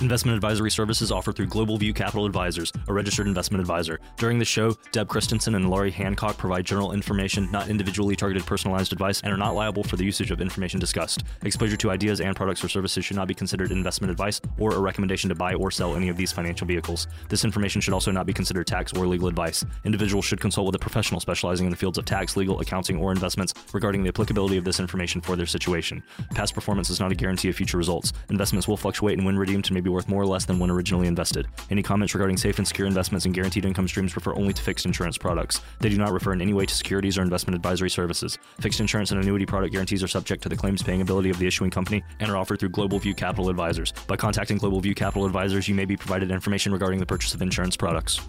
Investment advisory services offered through Global View Capital Advisors, a registered investment advisor. During the show, Deb Christensen and Laurie Hancock provide general information, not individually targeted personalized advice, and are not liable for the usage of information discussed. Exposure to ideas and products or services should not be considered investment advice or a recommendation to buy or sell any of these financial vehicles. This information should also not be considered tax or legal advice. Individuals should consult with a professional specializing in the fields of tax, legal, accounting, or investments regarding the applicability of this information for their situation. Past performance is not a guarantee of future results. Investments will fluctuate and when redeemed may be worth more or less than when originally invested. Any comments regarding safe and secure investments and guaranteed income streams refer only to fixed insurance products. They do not refer in any way to securities or investment advisory services. Fixed insurance and annuity product guarantees are subject to the claims paying ability of the issuing company and are offered through Global View Capital Advisors. By contacting Global View Capital Advisors, you may be provided information regarding the purchase of insurance products.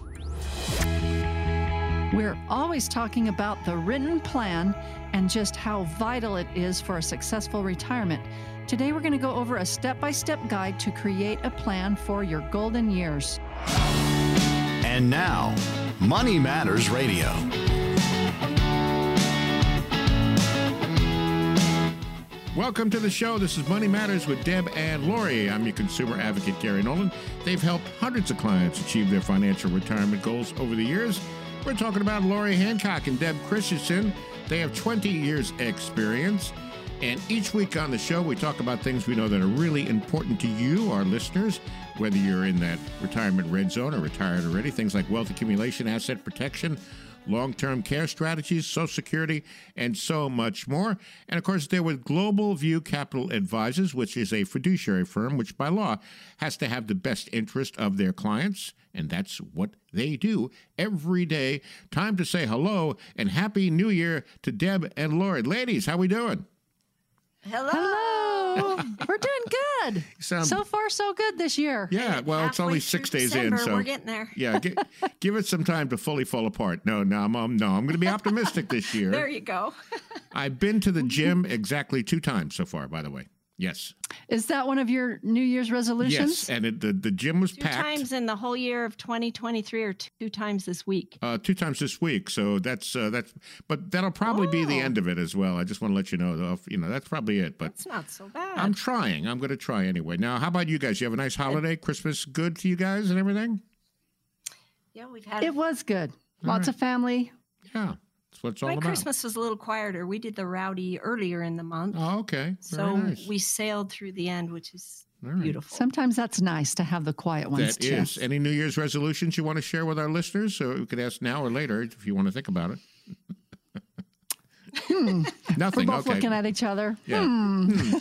We're always talking about the written plan and just how vital it is for a successful retirement. Today, we're going to go over a step by step guide to create a plan for your golden years. And now, Money Matters Radio. Welcome to the show. This is Money Matters with Deb and Laurie. I'm your consumer advocate, Gary Nolan. They've helped hundreds of clients achieve their financial retirement goals over the years. We're talking about Laurie Hancock and Deb Christensen. They have 20 years' experience. And each week on the show, we talk about things we know that are really important to you, our listeners, whether you're in that retirement red zone or retired already. Things like wealth accumulation, asset protection, long term care strategies, Social Security, and so much more. And of course, they're with Global View Capital Advisors, which is a fiduciary firm which, by law, has to have the best interest of their clients. And that's what they do every day. Time to say hello and Happy New Year to Deb and Laurie. Ladies, how we doing? Hello. Hello. We're doing good. sound- so far, so good this year. Yeah, well, it's only six days December, in, so we're getting there. yeah, gi- give it some time to fully fall apart. No, no, I'm, um, no, I'm going to be optimistic this year. There you go. I've been to the gym exactly two times so far. By the way, yes, Is that one of your New Year's resolutions? yes, and it, the the gym was Two packed. times in the whole year of 2023 or two times this week. Uh, two times this week, so that's uh, that's, but that'll probably be the Oh. end of it as well. I just want to let you know, though, you know, that's probably it. But It's not so bad. I'm trying. I'm going to try anyway. Now, how about you guys? You have a nice holiday, Christmas, good to you guys, and everything. yeah, we've had It was good. Lots of family. Yeah, that's what it's all my about. Christmas was a little quieter. We did the rowdy earlier in the month. Oh, okay. Very so nice. we sailed through the end, which is All right. beautiful. Sometimes that's nice to have the quiet ones That too. is. Any New Year's resolutions you want to share with our listeners? So we could ask now or later if you want to think about it. Hmm. We're both okay. looking at each other. Yeah. Hmm. Hmm.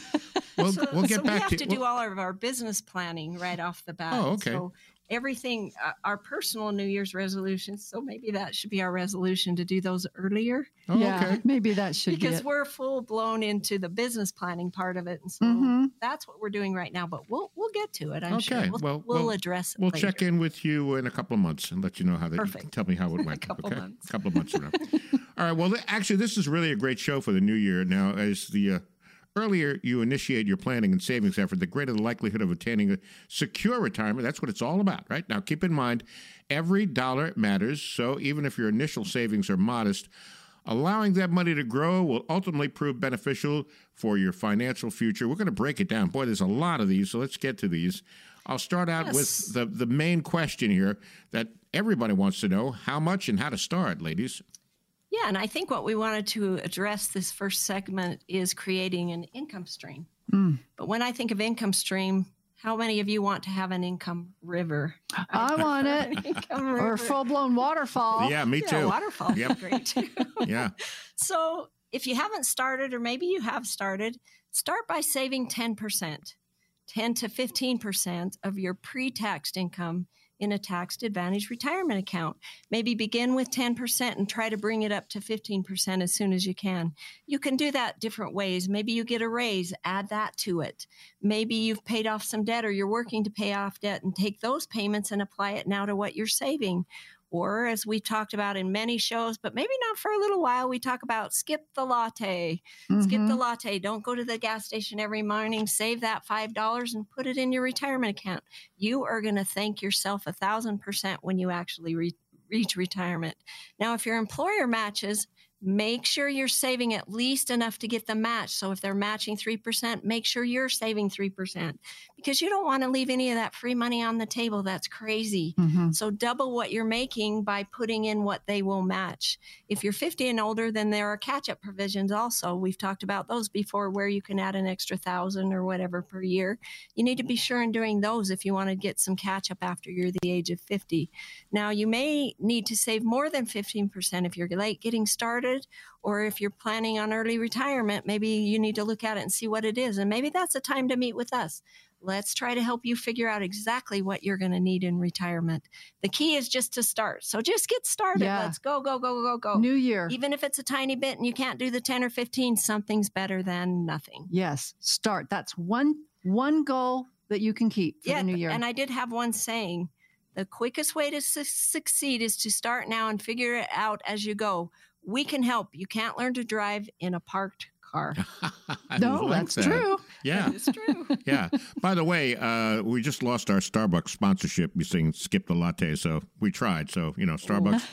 We'll, so, we'll get so back we have to, to, we'll- do all of our business planning right off the bat. Oh, okay. So everything, uh, our personal New Year's resolutions. So maybe that should be our resolution to do those earlier Oh, yeah, okay. maybe that should be because it. we're full blown into the business planning part of it, and so Mhm. that's what we're doing right now. But we'll we'll get to it. I'm Okay, sure. We'll, well, we'll, we'll- address it. We'll later. check in with you in a couple of months and let you know how that. Perfect. Tell me how it went. couple okay, months. a couple of months from now. All right. Well, th- actually, this is really a great show for the new year. Now, as the uh, earlier you initiate your planning and savings effort, the greater the likelihood of attaining a secure retirement. That's what it's all about, right? Now, keep in mind, every dollar matters. So even if your initial savings are modest. Allowing that money to grow will ultimately prove beneficial for your financial future. We're going to break it down. Boy, there's a lot of these, so let's get to these. I'll start out Yes. with the, the main question here that everybody wants to know how much and how to start, ladies. Yeah, and I think what we wanted to address this first segment is creating an income stream. Mm. But when I think of income stream, how many of you want to have an income river? I want it. income or river. a full blown waterfall. Yeah, me Yeah, too. waterfall. Yep. Great too. Yeah. So if you haven't started, or maybe you have started, start by saving 10%, 10 to 15% of your pre taxed income in a tax advantage retirement account. Maybe begin with 10% and try to bring it up to 15% as soon as you can. You can do that different ways. Maybe you get a raise, add that to it. Maybe you've paid off some debt or you're working to pay off debt and take those payments and apply it now to what you're saving. Or, as we talked about in many shows, but maybe not for a little while, we talk about skip the latte. Skip the Mhm. latte. Don't go to the gas station every morning. Save that $5 and put it in your retirement account. You are going to thank yourself a thousand percent when you actually re- reach retirement. Now, if your employer matches, make sure you're saving at least enough to get the match. So if they're matching 3%, make sure you're saving 3% because you don't want to leave any of that free money on the table. That's crazy. Mhm. So double what you're making by putting in what they will match. If you're 50 and older, then there are catch up provisions also. We've talked about those before where you can add an extra thousand or whatever per year. You need to be sure in doing those if you want to get some catch up after you're the age of 50. Now, you may need to save more than 15% if you're late getting started, or if you're planning on early retirement, maybe you need to look at it and see what it is. And maybe that's a time to meet with us. Let's try to help you figure out exactly what you're going to need in retirement. The key is just to start. So just get started. Yeah. Let's go, go, go, go, go. New year. Even if it's a tiny bit and you can't do the 10 or 15, something's better than nothing. Yes, start. That's one one goal that you can keep for Yeah, the new year. and I did have one saying the quickest way to su- succeed is to start now and figure it out as you go. We can help. You can't learn to drive in a parked car. No, like that's that. true. Yeah. It's true. yeah. By the way, uh, we just lost our Starbucks sponsorship. We saying skip the latte, so we tried. So you know, Starbucks,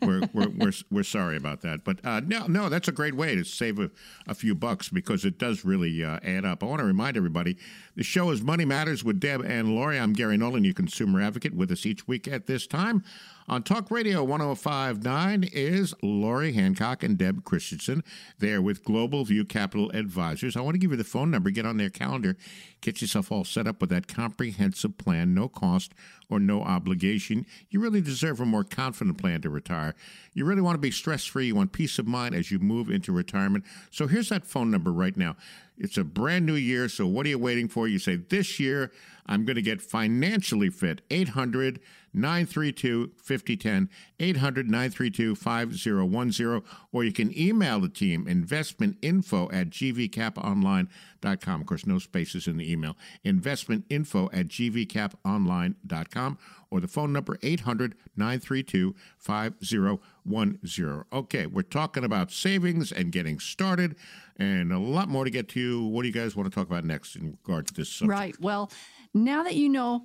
we're, we're we're we're sorry about that. But uh, no, no, that's a great way to save a, a few bucks because it does really uh, add up. I want to remind everybody, the show is Money Matters with Deb and Laurie. I'm Gary Nolan, your consumer advocate, with us each week at this time. On Talk Radio 1059 is Laurie Hancock and Deb Christensen. They're with Global View Capital Advisors. I want to give you the phone number, get on their calendar, get yourself all set up with that comprehensive plan, no cost or no obligation. You really deserve a more confident plan to retire. You really want to be stress free. You want peace of mind as you move into retirement. So here's that phone number right now. It's a brand new year, so what are you waiting for? You say, This year, I'm going to get financially fit. 800 932 5010, 800 932 5010, or you can email the team, investmentinfo at gvcaponline.com. Of course, no spaces in the email. Investmentinfo at gvcaponline.com, or the phone number 800 932 5010. Okay, we're talking about savings and getting started, and a lot more to get to. You. What do you guys want to talk about next in regard to this subject? Right. Well, now that you know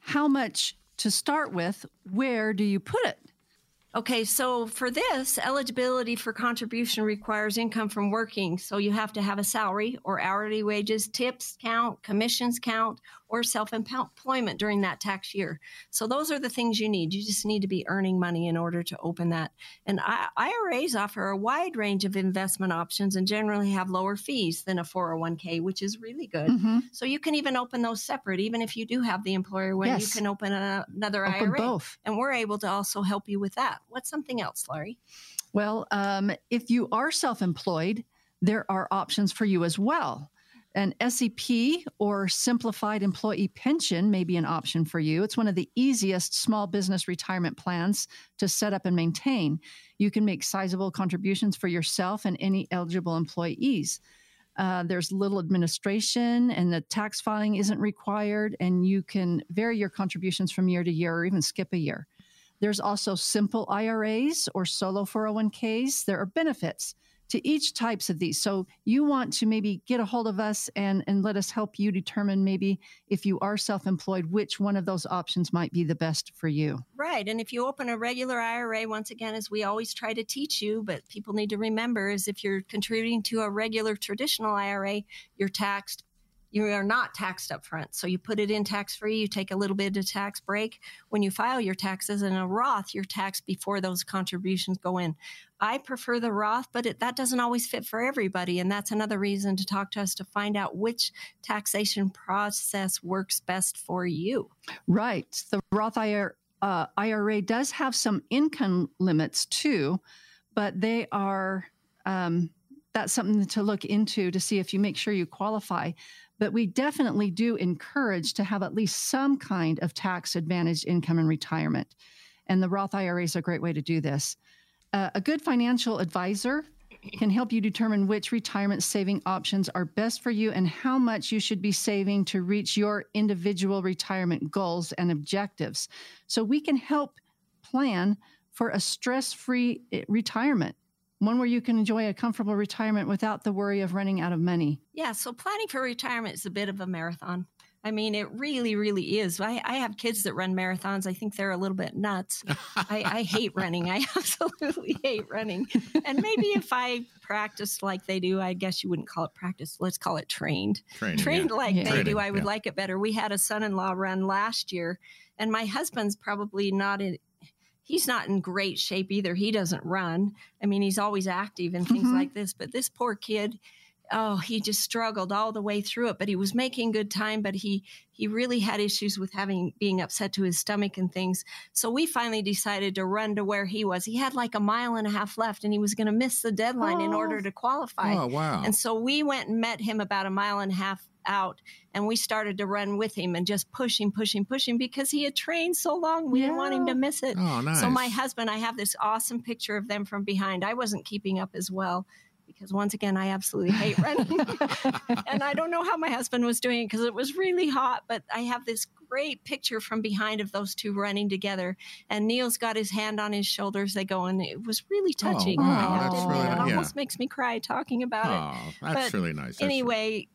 how much to start with, where do you put it? Okay, so for this, eligibility for contribution requires income from working. So you have to have a salary or hourly wages, tips count, commissions count, or self employment during that tax year. So those are the things you need. You just need to be earning money in order to open that. And I- IRAs offer a wide range of investment options and generally have lower fees than a 401k, which is really good. Mhm. So you can even open those separate, even if you do have the employer one, Yes. you can open a, another Open IRA. both. And we're able to also help you with that. What's something else, Larry? Well, um, if you are self employed, there are options for you as well. An SEP or simplified employee pension may be an option for you. It's one of the easiest small business retirement plans to set up and maintain. You can make sizable contributions for yourself and any eligible employees. Uh, there's little administration, and the tax filing isn't required, and you can vary your contributions from year to year or even skip a year. There's also simple IRAs or solo 401ks. There are benefits to each types of these. So you want to maybe get a hold of us and, and let us help you determine maybe if you are self-employed, which one of those options might be the best for you. Right. And if you open a regular IRA, once again, as we always try to teach you, but people need to remember, is if you're contributing to a regular traditional IRA, you're taxed. You are not taxed up front. So you put it in tax free, you take a little bit of tax break. When you file your taxes in a Roth, you're taxed before those contributions go in. I prefer the Roth, but it, that doesn't always fit for everybody. And that's another reason to talk to us to find out which taxation process works best for you. Right. The Roth IRA, uh, IRA does have some income limits too, but they are, um, that's something to look into to see if you make sure you qualify. But we definitely do encourage to have at least some kind of tax advantaged income in retirement. And the Roth IRA is a great way to do this. Uh, a good financial advisor can help you determine which retirement saving options are best for you and how much you should be saving to reach your individual retirement goals and objectives. So we can help plan for a stress free retirement, one where you can enjoy a comfortable retirement without the worry of running out of money. Yeah, so planning for retirement is a bit of a marathon. I mean, it really, really is. I, I have kids that run marathons. I think they're a little bit nuts. I, I hate running. I absolutely hate running. And maybe if I practiced like they do, I guess you wouldn't call it practice. Let's call it trained. Training, trained yeah. like Yeah. they Training, do, I would yeah. like it better. We had a son-in-law run last year, and my husband's probably not in. He's not in great shape either. He doesn't run. I mean, he's always active and things Mhm. like this. But this poor kid, oh, he just struggled all the way through it. But he was making good time. But he he really had issues with having being upset to his stomach and things. So we finally decided to run to where he was. He had like a mile and a half left, and he was going to miss the deadline in Oh. order to qualify. Oh, wow. And so we went and met him about a mile and a half out and we started to run with him and just push him, push him, push him because he had trained so long. We didn't want him to miss it. oh, nice. So my husband, I have this awesome picture of them from behind. I wasn't keeping up as well because once again, I absolutely hate running. and I don't know how my husband was doing it because it was really hot, but I have this great picture from behind of those two running together. And Neil's got his hand on his shoulders. They go, and it was really Oh, touching. wow, I have that's really it nice. Yeah. almost makes me cry talking about it Oh, that's But really nice. That's- anyway,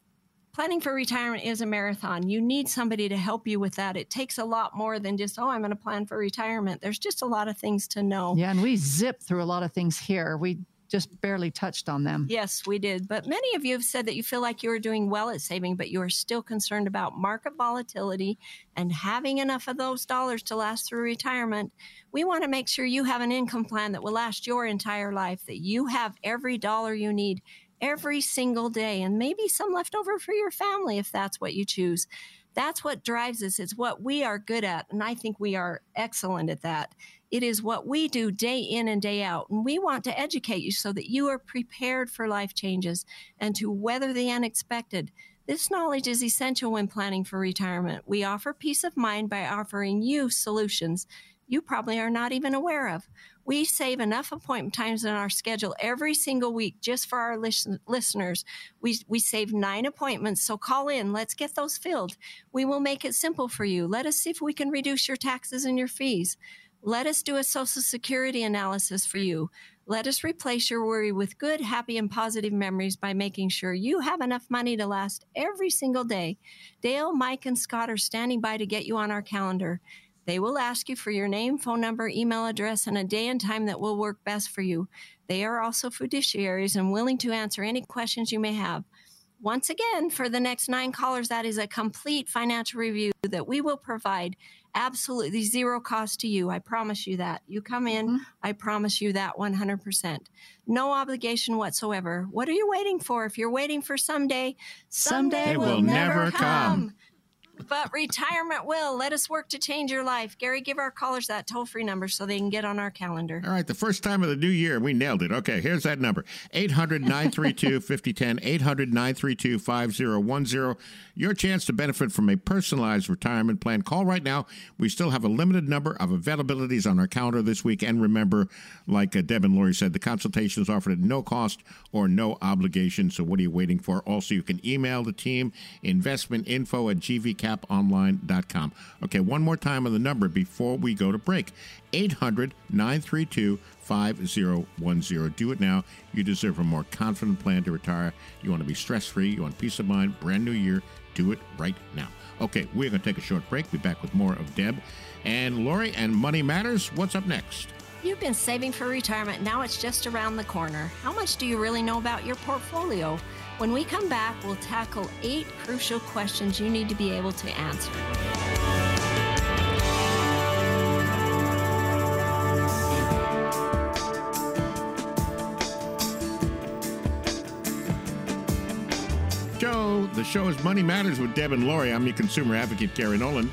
planning for retirement is a marathon. You need somebody to help you with that. It takes a lot more than just, oh, I'm going to plan for retirement. There's just a lot of things to know. Yeah, and we zip through a lot of things here. We just barely touched on them. Yes, we did. But many of you have said that you feel like you are doing well at saving, but you are still concerned about market volatility and having enough of those dollars to last through retirement. We want to make sure you have an income plan that will last your entire life, that you have every dollar you need every single day, and maybe some left over for your family if that's what you choose. That's what drives us. It's what we are good at. And I think we are excellent at that. It is what we do day in and day out. And we want to educate you so that you are prepared for life changes and to weather the unexpected. This knowledge is essential when planning for retirement. We offer peace of mind by offering you solutions you probably are not even aware of. We save enough appointment times in our schedule every single week just for our listen- listeners. We, we save nine appointments, so call in. Let's get those filled. We will make it simple for you. Let us see if we can reduce your taxes and your fees. Let us do a Social Security analysis for you. Let us replace your worry with good, happy, and positive memories by making sure you have enough money to last every single day. Dale, Mike, and Scott are standing by to get you on our calendar. They will ask you for your name, phone number, email address, and a day and time that will work best for you. They are also fiduciaries and willing to answer any questions you may have. Once again, for the next nine callers, that is a complete financial review that we will provide absolutely zero cost to you. I promise you that. You come in, mm-hmm. I promise you that 100%. No obligation whatsoever. What are you waiting for? If you're waiting for someday, Someday It will never come. But retirement will. Let us work to change your life. Gary, give our callers that toll free number so they can get on our calendar. All right, the first time of the new year, we nailed it. Okay, here's that number 800 932 5010, 800 932 5010. Your chance to benefit from a personalized retirement plan. Call right now. We still have a limited number of availabilities on our calendar this week. And remember, like uh, Deb and Laurie said, the consultation is offered at no cost or no obligation. So what are you waiting for? Also, you can email the team investmentinfo at gvcaponline.com. Okay, one more time on the number before we go to break 800 932 5010. Do it now. You deserve a more confident plan to retire. You want to be stress free. You want peace of mind. Brand new year. Do it right now. Okay, we're going to take a short break. Be back with more of Deb and Laurie and Money Matters. What's up next? You've been saving for retirement. Now it's just around the corner. How much do you really know about your portfolio? When we come back, we'll tackle eight crucial questions you need to be able to answer. Show. The show is Money Matters with Deb and Laurie. I'm your consumer advocate, Gary Nolan.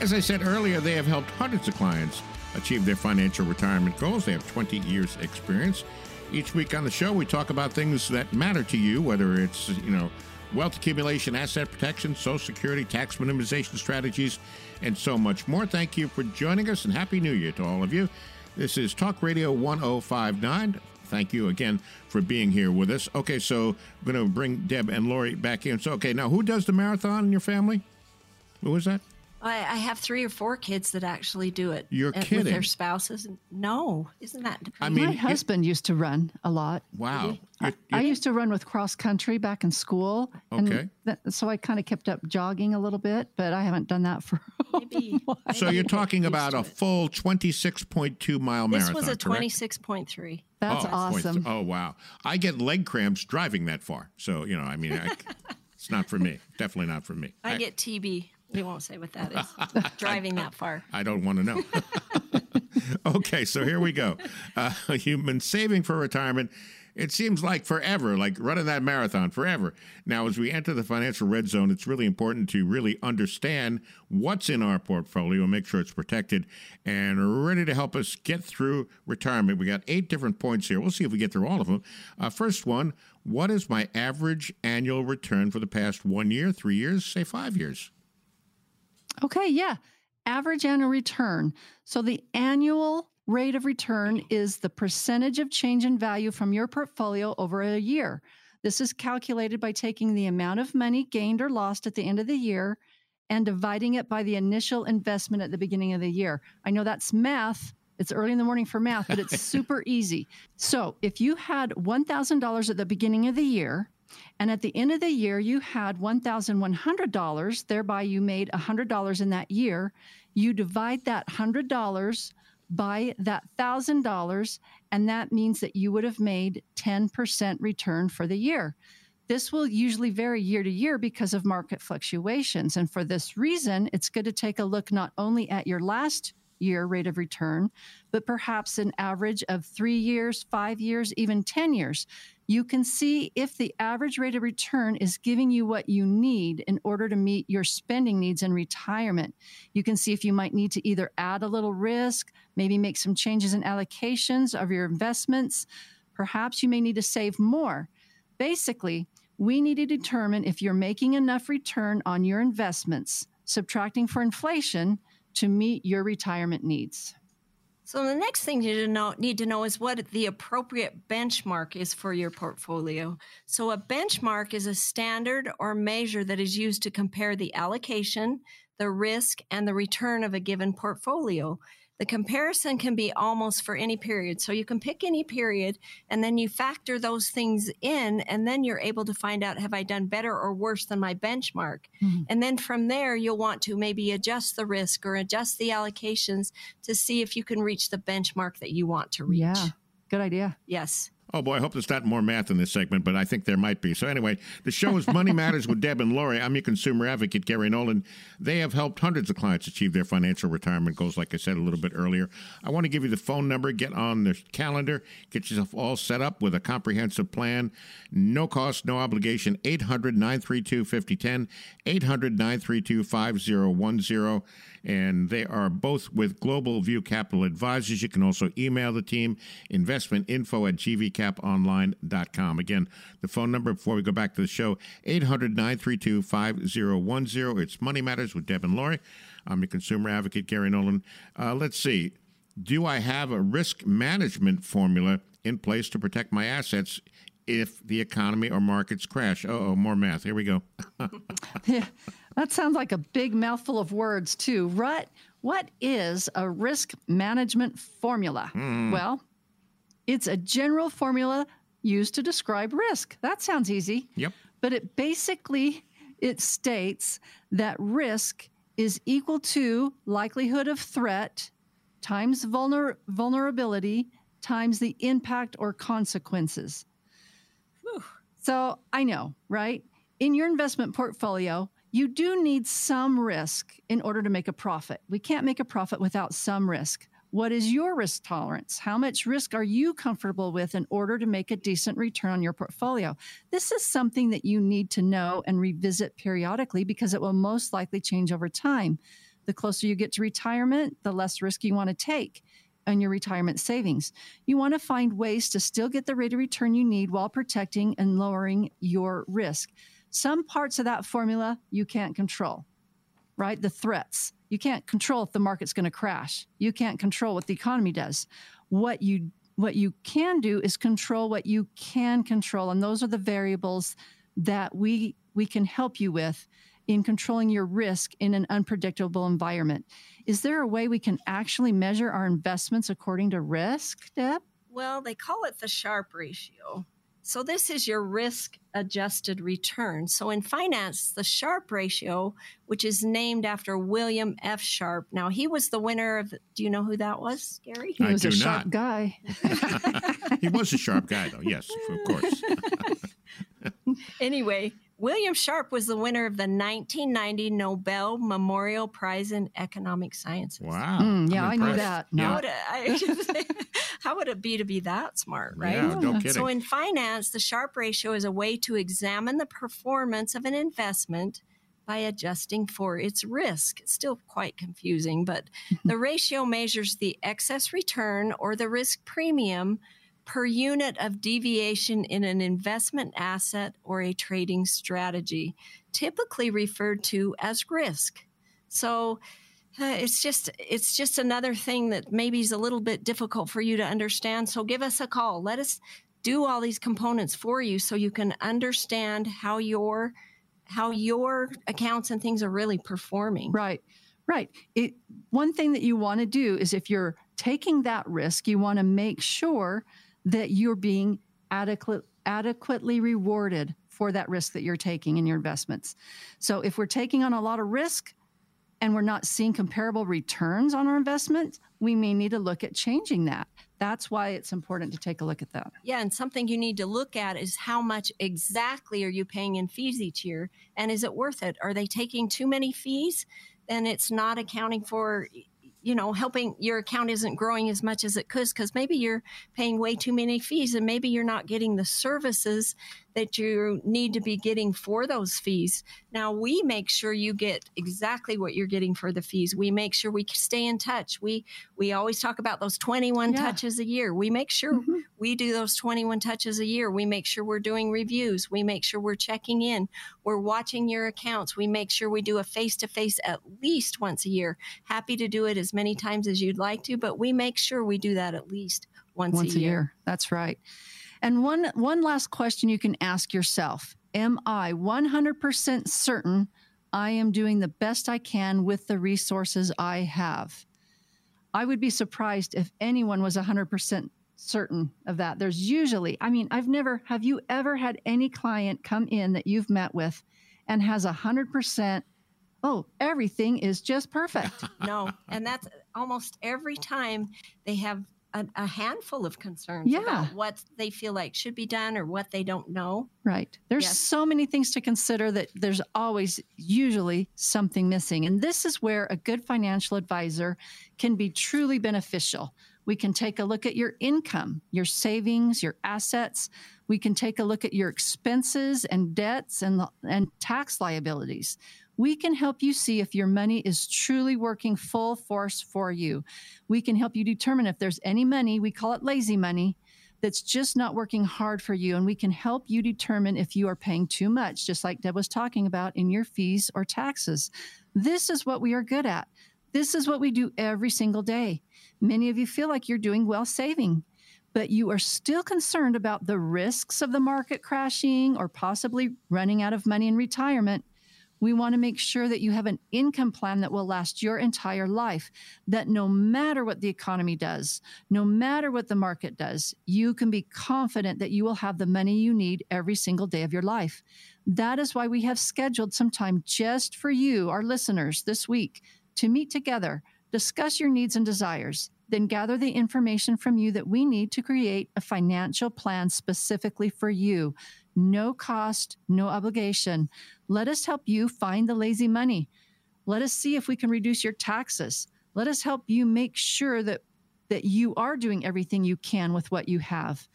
As I said earlier, they have helped hundreds of clients achieve their financial retirement goals. They have 20 years experience. Each week on the show, we talk about things that matter to you, whether it's, you know, wealth accumulation, asset protection, social security, tax minimization strategies, and so much more. Thank you for joining us and Happy New Year to all of you. This is Talk Radio 1059. Thank you again for being here with us. Okay, so I'm going to bring Deb and Laurie back in. So, okay, now who does the marathon in your family? Who is that? I, I have three or four kids that actually do it. You're uh, With their spouses. No, isn't that? I mean, My you- husband used to run a lot. wow. I, You- I you- used to run with cross country back in school. and Okay. that- so I kind of kept up jogging a little bit, but I haven't done that for. maybe. so you're talking about a it. full 26.2 mile This marathon. This was a correct? twenty-six point three. That's Oh, point- awesome. Oh, wow. I get leg cramps driving that far. So, you know, I mean, I, it's not for me. Definitely not for me. I get TB. We won't say what that is. Driving that far. I don't want to know. okay, so here we go. Uh, you've been saving for retirement. It seems like forever, like running that marathon forever. Now, as we enter the financial red zone, it's really important to really understand what's in our portfolio and make sure it's protected and ready to help us get through retirement. We got eight different points here. We'll see if we get through all of them. Uh, first one What is my average annual return for the past one year, three years, say five years? Okay, yeah. Average annual return. So the annual rate of return is the percentage of change in value from your portfolio over a year. This is calculated by taking the amount of money gained or lost at the end of the year and dividing it by the initial investment at the beginning of the year. I know that's math. It's early in the morning for math, but it's super easy. So if you had $1,000 at the beginning of the year, and at the end of the year, you had $1,100, thereby you made $100 in that year. You divide that $100 by that $1,000, and that means that you would have made 10% return for the year. This will usually vary year to year because of market fluctuations. And for this reason, it's good to take a look not only at your last year rate of return, but perhaps an average of three years, five years, even 10 years. You can see if the average rate of return is giving you what you need in order to meet your spending needs in retirement. You can see if you might need to either add a little risk, maybe make some changes in allocations of your investments. Perhaps you may need to save more. Basically, we need to determine if you're making enough return on your investments, subtracting for inflation to meet your retirement needs. So the next thing you need to know is what the appropriate benchmark is for your portfolio. So a benchmark is a standard or measure that is used to compare the allocation, the risk, and the return of a given portfolio. The comparison can be almost for any period. So you can pick any period and then you factor those things in, and then you're able to find out have I done better or worse than my benchmark? Mhm. And then from there, you'll want to maybe adjust the risk or adjust the allocations to see if you can reach the benchmark that you want to reach. Yeah, good idea. Yes. Oh boy, I hope there's not more math in this segment, but I think there might be. So anyway, the show is Money Matters with Deb and Laurie. I'm your consumer advocate, Gary Nolan. They have helped hundreds of clients achieve their financial retirement goals, like I said a little bit earlier. I want to give you the phone number, get on the calendar, get yourself all set up with a comprehensive plan. No cost, no obligation. 800 932 5010, 800 932 5010. And they are both with Global View Capital Advisors. You can also email the team, investmentinfo at gvcaponline.com. Again, the phone number before we go back to the show, 800 932 5010. It's Money Matters with Deb and Laurie. I'm your consumer advocate, Gary Nolan. Uh, let's see. Do I have a risk management formula in place to protect my assets if the economy or markets crash? oh, more math. Here we go. Yeah, that sounds like a big mouthful of words, too. What, what is a risk management formula? Well, it's a general formula used to describe risk. That sounds easy. Yep. But it basically it states that risk is equal to likelihood of threat times vulner- vulnerability times the impact or consequences. So I know, right? In your investment portfolio, you do need some risk in order to make a profit. We can't make a profit without some risk. What is your risk tolerance? How much risk are you comfortable with in order to make a decent return on your portfolio? This is something that you need to know and revisit periodically because it will most likely change over time. The closer you get to retirement, the less risk you want to take on your retirement savings. You want to find ways to still get the rate of return you need while protecting and lowering your risk. Some parts of that formula you can't control, right? The threats. You can't control if the market's going to crash. You can't control what the economy does. What you what you can do is control what you can control and those are the variables that we we can help you with in controlling your risk in an unpredictable environment. Is there a way we can actually measure our investments according to risk, Deb? Well, they call it the Sharpe ratio. So this is your risk adjusted return. So in finance, the Sharpe ratio, which is named after William F. Sharpe. Now he was the winner of. Do you know who that was, Gary? He I was a do sharp not. guy. he was a sharp guy, though. Yes, of course. Anyway, William Sharpe was the winner of the 1990 Nobel Memorial Prize in Economic Sciences. Wow. Mm, yeah, I'm knew that. How No. would, it, I, how would it be to be that smart, right? Yeah, no kidding. So in finance, the Sharpe ratio is a way to examine the performance of an investment by adjusting for its risk. It's still quite confusing, but the ratio measures the excess return or the risk premium per unit of deviation in an investment asset or a trading strategy, typically referred to as risk. So uh, it's just it's just another thing that maybe is a little bit difficult for you to understand. So give us a call. Let us do all these components for you so you can understand how your how your accounts and things are really performing. Right, right. It, one thing that you want to do is if you're taking that risk, you want to make sure that you're being adequate, adequately rewarded for that risk that you're taking in your investments. So if we're taking on a lot of risk and we're not seeing comparable returns on our investment, we may need to look at changing that. That's why it's important to take a look at that. Yeah, and something you need to look at is how much exactly are you paying in fees each year and is it worth it? Are they taking too many fees? Then it's not accounting for you know helping your account isn't growing as much as it could because maybe you're paying way too many fees and maybe you're not getting the services that you need to be getting for those fees. Now we make sure you get exactly what you're getting for the fees. We make sure we stay in touch. We we always talk about those 21 Yeah. touches a year. We make sure Mhm. we do those 21 touches a year. We make sure we're doing reviews. We make sure we're checking in. We're watching your accounts. We make sure we do a face to face at least once a year. Happy to do it as many times as you'd like to but we make sure we do that at least once, once a year. That's right. And one one last question you can ask yourself: Am I 100% certain I am doing the best I can with the resources I have? I would be surprised if anyone was 100% certain of that. There's usually, I mean, I've never have you ever had any client come in that you've met with and has 100% oh, everything is just perfect. no and that's almost every time they have a, a handful of concerns Yeah. about what they feel like should be done or what they don't know Right. There's Yes. so many things to consider that there's always usually something missing. And this is where a good financial advisor can be truly beneficial. We can take a look at your income, your savings, your assets. We can take a look at your expenses and debts and, and tax liabilities. We can help you see if your money is truly working full force for you. We can help you determine if there's any money, we call it lazy money, that's just not working hard for you. And we can help you determine if you are paying too much, just like Deb was talking about in your fees or taxes. This is what we are good at. This is what we do every single day. Many of you feel like you're doing well saving, but you are still concerned about the risks of the market crashing or possibly running out of money in retirement. We want to make sure that you have an income plan that will last your entire life, that no matter what the economy does, no matter what the market does, you can be confident that you will have the money you need every single day of your life. That is why we have scheduled some time just for you, our listeners, this week to meet together, discuss your needs and desires, then gather the information from you that we need to create a financial plan specifically for you. No cost, no obligation. Let us help you find the lazy money. Let us see if we can reduce your taxes. Let us help you make sure that, that you are doing everything you can with what you have.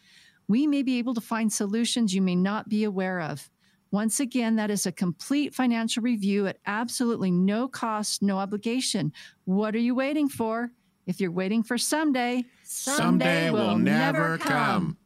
We may be able to find solutions you may not be aware of. Once again, that is a complete financial review at absolutely no cost, no obligation. What are you waiting for? If you're waiting for someday, Someday will never come.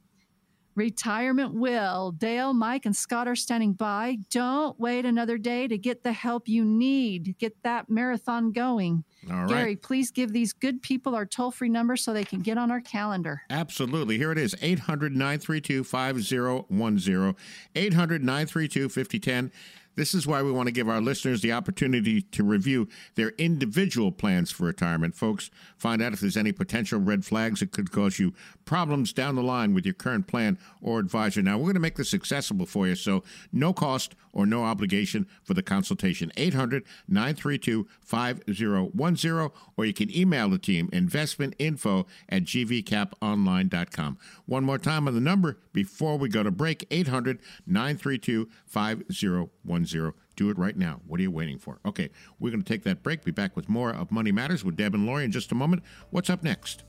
Retirement will. Dale, Mike, and Scott are standing by. Don't wait another day to get the help you need. Get that marathon going. All right. Gary, please give these good people our toll free number so they can get on our calendar. Absolutely. Here it is 800 932 5010. 800 932 5010. This is why we want to give our listeners the opportunity to review their individual plans for retirement. Folks, find out if there's any potential red flags that could cause you problems down the line with your current plan or advisor. Now, we're going to make this accessible for you, so no cost or no obligation for the consultation. 800 932 5010, or you can email the team investmentinfo at gvcaponline.com. One more time on the number before we go to break 800 932 5010. Do it right now. What are you waiting for? Okay, we're going to take that break. Be back with more of Money Matters with Deb and Laurie in just a moment. What's up next?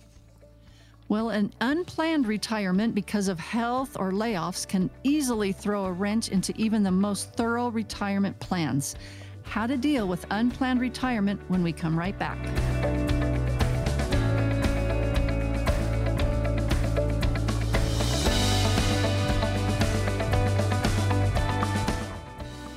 Well, an unplanned retirement because of health or layoffs can easily throw a wrench into even the most thorough retirement plans. How to deal with unplanned retirement when we come right back.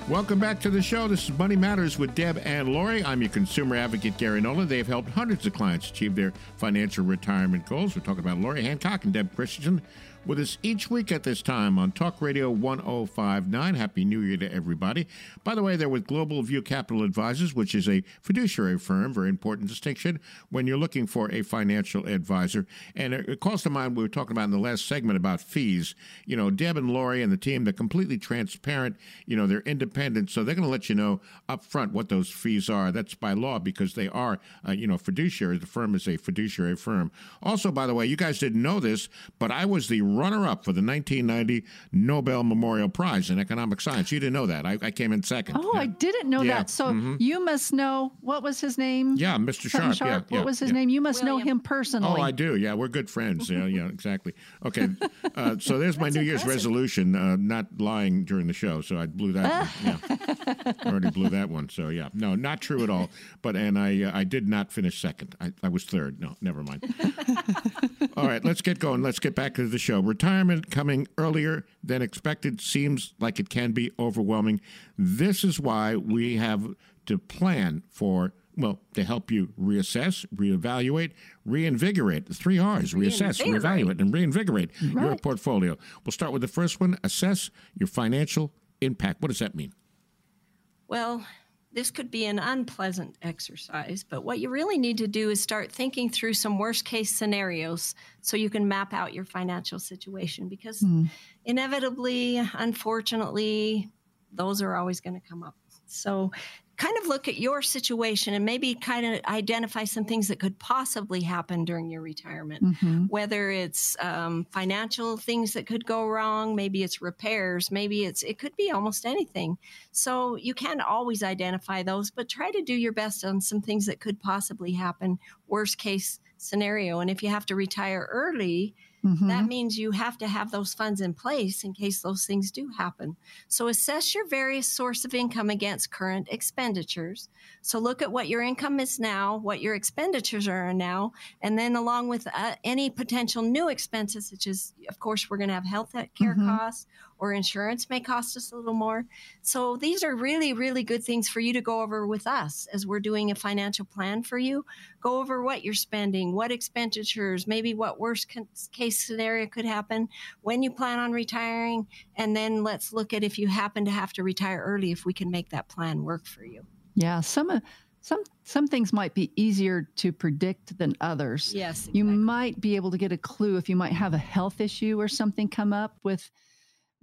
Welcome back to the show. This is Money Matters with Deb and Laurie. I'm your consumer advocate, Gary Nolan. They've helped hundreds of clients achieve their financial retirement goals. We're talking about Laurie Hancock and Deb Christensen with us each week at this time on Talk Radio 1059. Happy New Year to everybody. By the way, they're with Global View Capital Advisors, which is a fiduciary firm, very important distinction when you're looking for a financial advisor. And it calls to mind, we were talking about in the last segment about fees. You know, Deb and Laurie and the team, they're completely transparent. You know, they're independent, so they're going to let you know up front what those fees are. That's by law because they are, uh, you know, fiduciary. The firm is a fiduciary firm. Also, by the way, you guys didn't know this, but I was the runner up for the 1990 Nobel Memorial Prize in Economic Science. You didn't know that. I, I came in second. Oh, yeah. I didn't know Yeah. that. So Mhm. you must know what was his name? Yeah, Mr. Something Sharpe. Yeah, yeah. what was his yeah. name? You must know him personally. Oh, I do. Yeah, we're good friends. Yeah, yeah, exactly. Okay, uh, so there's my New Year's impressive. resolution: uh, not lying during the show. So I blew that. one. Yeah, I already blew that one. So yeah, no, not true at all. But and I uh, I did not finish second. I, I was third. No, never mind. all right, let's get going. Let's get back to the show. Retirement coming earlier than expected seems like it can be overwhelming. This is why we have to plan for well, to help you reassess, reevaluate, reinvigorate. The three R's reassess, reevaluate, and reinvigorate your portfolio. We'll start with the first one assess your financial impact. What does that mean? Well, this could be an unpleasant exercise, but what you really need to do is start thinking through some worst case scenarios so you can map out your financial situation because hmm. inevitably, unfortunately, those are always going to come up. So, kind of look at your situation and maybe kind of identify some things that could possibly happen during your retirement. Mhm. whether it's um, financial things that could go wrong maybe it's repairs maybe it's it could be almost anything. So you can't always identify those but try to do your best on some things that could possibly happen worst case scenario. And if you have to retire early Mhm. that means you have to have those funds in place in case those things do happen. So assess your various source of income against current expenditures. So look at what your income is now, what your expenditures are now, and then along with uh, any potential new expenses, such as, of course, we're going to have health care Mhm. costs or insurance may cost us a little more. So these are really, really good things for you to go over with us as we're doing a financial plan for you. Go over what you're spending, what expenditures, maybe what worst case scenario could happen, when you plan on retiring, and then let's look at if you happen to have to retire early, if we can make that plan work for you. Yeah, some uh, some some things might be easier to predict than others. Yes. You might be able to get a clue if you might have a health issue or something come up with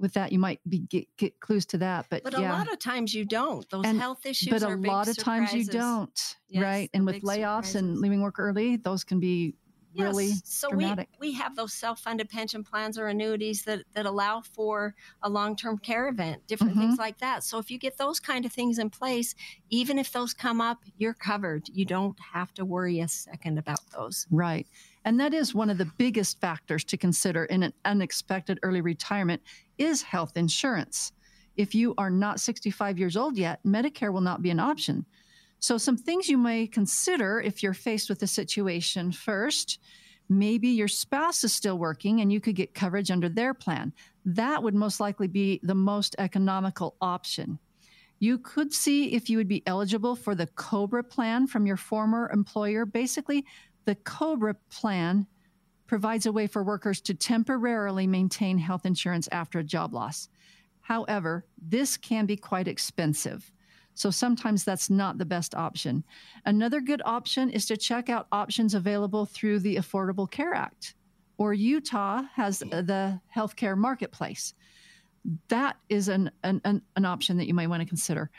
with that. You might be get, get clues to that, but, But yeah. a lot of times you don't. Those And- health issues but a lot of times you don't, Yes, right? And with layoffs and leaving work early, those can be really Yes. so dramatic. we we have those self-funded pension plans or annuities that that allow for a long-term care event different Mm-hmm. things like that so if you get those kind of things in place even if those come up you're covered you don't have to worry a second about those Right. And that is one of the biggest factors to consider in an unexpected early retirement is health insurance. If you are not 65 years old yet, Medicare will not be an option. So some things you may consider if you're faced with a situation first, maybe your spouse is still working and you could get coverage under their plan. That would most likely be the most economical option. You could see if you would be eligible for the COBRA plan from your former employer. Basically, the COBRA plan provides a way for workers to temporarily maintain health insurance after a job loss. However, this can be quite expensive. So sometimes that's not the best option. Another good option is to check out options available through the Affordable Care Act, or Utah has the healthcare marketplace. That is an, an, an, option that you might want to consider.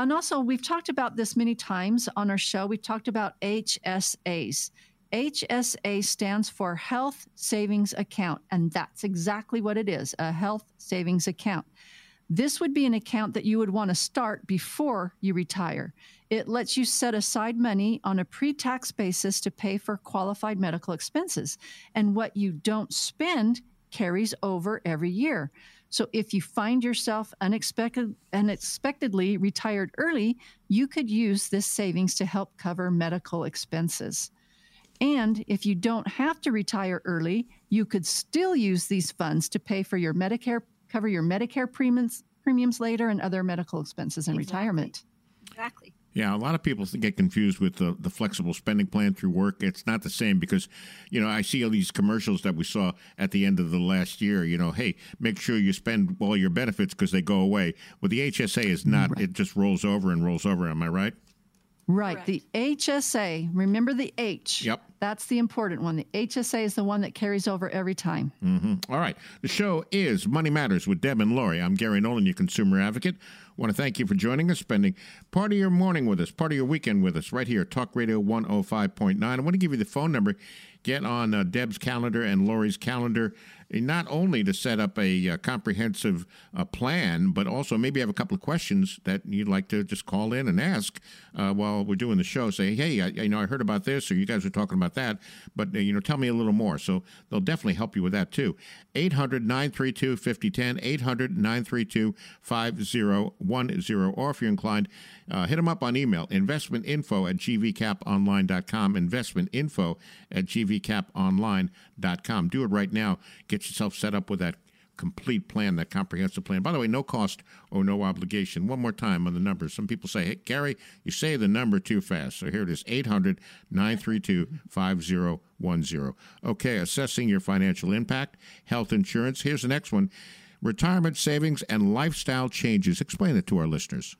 And also, we've talked about this many times on our show. We've talked about HSAs. HSA stands for Health Savings Account, and that's exactly what it is a health savings account. This would be an account that you would want to start before you retire. It lets you set aside money on a pre tax basis to pay for qualified medical expenses. And what you don't spend carries over every year. So if you find yourself unexpected, unexpectedly retired early, you could use this savings to help cover medical expenses. And if you don't have to retire early, you could still use these funds to pay for your Medicare, cover your Medicare premiums, premiums later and other medical expenses in exactly. retirement. Exactly. Yeah, a lot of people get confused with the, the flexible spending plan through work. It's not the same because, you know, I see all these commercials that we saw at the end of the last year. You know, hey, make sure you spend all your benefits because they go away. Well, the HSA is not. Right. It just rolls over and rolls over. Am I right? Right. Correct. The HSA, remember the H. Yep. That's the important one. The HSA is the one that carries over every time. Mm-hmm. All right. The show is Money Matters with Deb and Laurie. I'm Gary Nolan, your consumer advocate. I want to thank you for joining us, spending part of your morning with us, part of your weekend with us, right here, Talk Radio 105.9. I want to give you the phone number. Get on uh, Deb's calendar and Laurie's calendar not only to set up a, a uh, comprehensive uh, plan, but also maybe have a couple of questions that you'd like to just call in and ask uh, while we're doing the show. Say, hey, I, you know, I heard about this, or you guys are talking about that, but uh, you know, tell me a little more. So they'll definitely help you with that too. 800 932 5010, 800 932 5010. Or if you're inclined, uh, hit them up on email investmentinfo at gvcaponline.com, investmentinfo at gvcaponline.com. Do it right now. Get yourself set up with that complete plan, that comprehensive plan. By the way, no cost or no obligation. One more time on the numbers. Some people say, hey, Gary, you say the number too fast. So here it is 800 932 5010. Okay, assessing your financial impact, health insurance. Here's the next one retirement savings and lifestyle changes. Explain it to our listeners.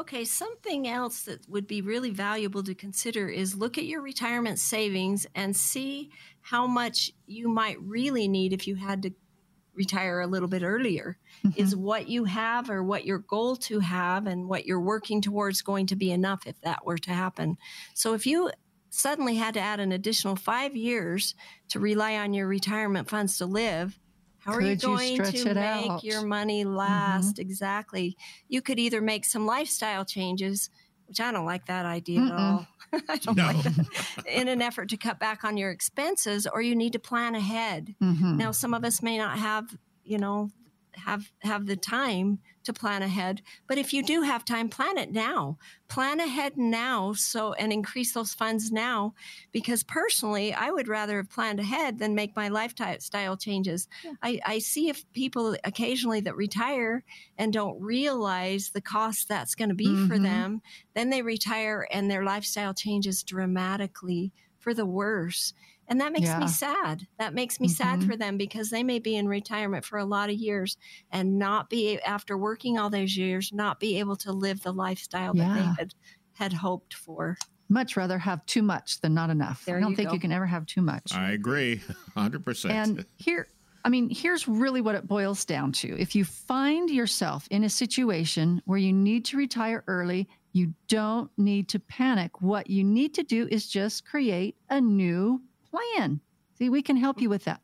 Okay, something else that would be really valuable to consider is look at your retirement savings and see how much you might really need if you had to retire a little bit earlier. Mm-hmm. Is what you have or what your goal to have and what you're working towards going to be enough if that were to happen? So if you suddenly had to add an additional five years to rely on your retirement funds to live, how could are you going you to make out? your money mm-hmm. last? Mm-hmm. Exactly. You could either make some lifestyle changes, which I don't like that idea Mm-mm. at all. I don't no. like that. In an effort to cut back on your expenses, or you need to plan ahead. Mm-hmm. Now, some of us may not have, you know, have have the time to plan ahead but if you do have time plan it now plan ahead now so and increase those funds now because personally i would rather have planned ahead than make my lifestyle changes yeah. I, I see if people occasionally that retire and don't realize the cost that's going to be mm-hmm. for them then they retire and their lifestyle changes dramatically for the worse and that makes yeah. me sad. That makes me mm-hmm. sad for them because they may be in retirement for a lot of years and not be, after working all those years, not be able to live the lifestyle yeah. that they had, had hoped for. Much rather have too much than not enough. There I don't you think go. you can ever have too much. I agree 100%. And here, I mean, here's really what it boils down to. If you find yourself in a situation where you need to retire early, you don't need to panic. What you need to do is just create a new plan. See, we can help you with that.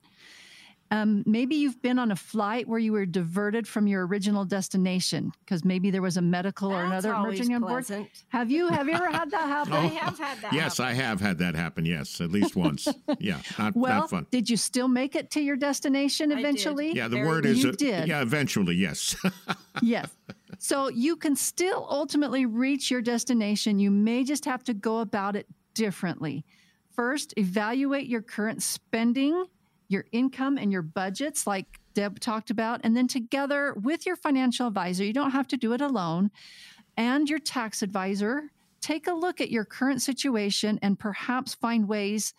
Um, maybe you've been on a flight where you were diverted from your original destination because maybe there was a medical That's or another emergency on board. Have you have you ever had that happen? I have had that. Yes, happen. I have had that happen. Yes, at least once. yeah, not, well, not fun. Did you still make it to your destination eventually? Yeah, the Very word is you a, did. Yeah, eventually, yes. yes. So you can still ultimately reach your destination. You may just have to go about it differently. First, evaluate your current spending, your income, and your budgets, like Deb talked about. And then, together with your financial advisor, you don't have to do it alone, and your tax advisor, take a look at your current situation and perhaps find ways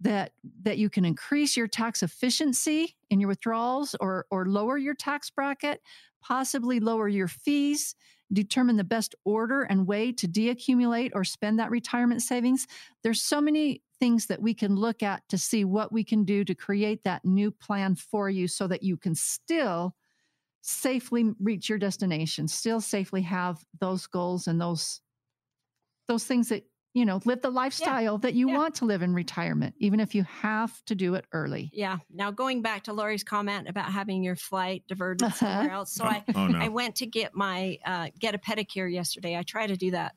that that you can increase your tax efficiency in your withdrawals or or lower your tax bracket, possibly lower your fees, determine the best order and way to deaccumulate or spend that retirement savings. There's so many things that we can look at to see what we can do to create that new plan for you so that you can still safely reach your destination, still safely have those goals and those those things that you know live the lifestyle that you yeah. want to live in retirement even if you have to do it early Yeah. Now going back to Laurie's comment about having your flight diverted Uh-huh. somewhere else. So I, oh no. I went to get my uh, get a pedicure yesterday. I try to do that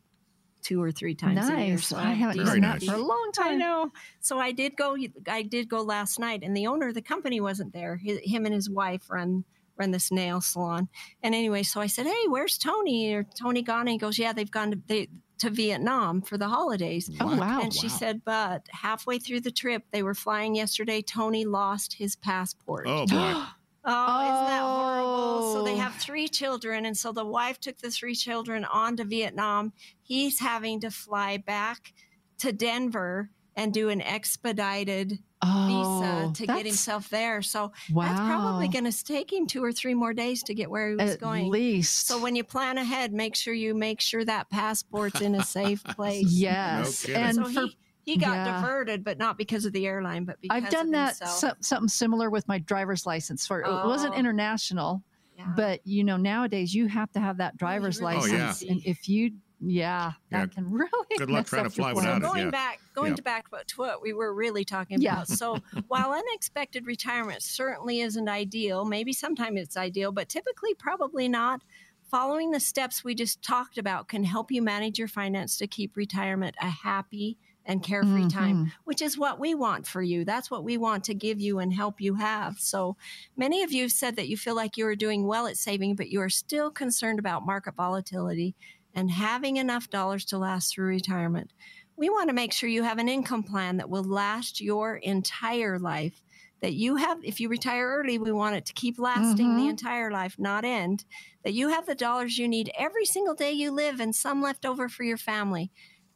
two or three times a year. nice So i haven't do done Very that nice. for a long time. I time know. So I did go. I did go last night, and the owner of the company wasn't there. Hi him and his wife run run this nail salon. And anyway, so I said, "Hey, where's Tony? Or Tony gone?" And he goes, "Yeah, they've gone to they, to Vietnam for the holidays." oh wow And she said, "But halfway through the trip, they were flying yesterday. Tony lost his passport." Oh boy. Oh, isn't that horrible? So they Oh. have three children, and so the wife took the three children on to Vietnam. He's having to fly back to Denver and do an expedited oh, visa to get himself there. So wow that's probably going to take him two or three more days to get where he was going. at going. least So when you plan ahead, make sure you make sure that passport's in a safe place. yes kidding. and so for he, he got yeah. diverted, but not because of the airline, but because I've done of that so, something similar with my driver's license for it wasn't Oh. international Yeah. but you know nowadays you have to have that oh, driver's really Oh, yeah. license and if you yeah that Yeah. can really Good luck mess trying to fly plan. without it. going yeah. back going Yeah. to back to what we were really talking Yeah. about so while unexpected retirement certainly isn't ideal maybe sometimes it's ideal but typically probably not following the steps we just talked about can help you manage your finance to keep retirement a happy and carefree time Mhm. which is what we want for you that's what we want to give you and help you have so many of you have said that you feel like you are doing well at saving but you are still concerned about market volatility and having enough dollars to last through retirement we want to make sure you have an income plan that will last your entire life. That you have, if you retire early, we want it to keep lasting the Mhm. entire life, not end. That you have the dollars you need every single day you live and some left over for your family.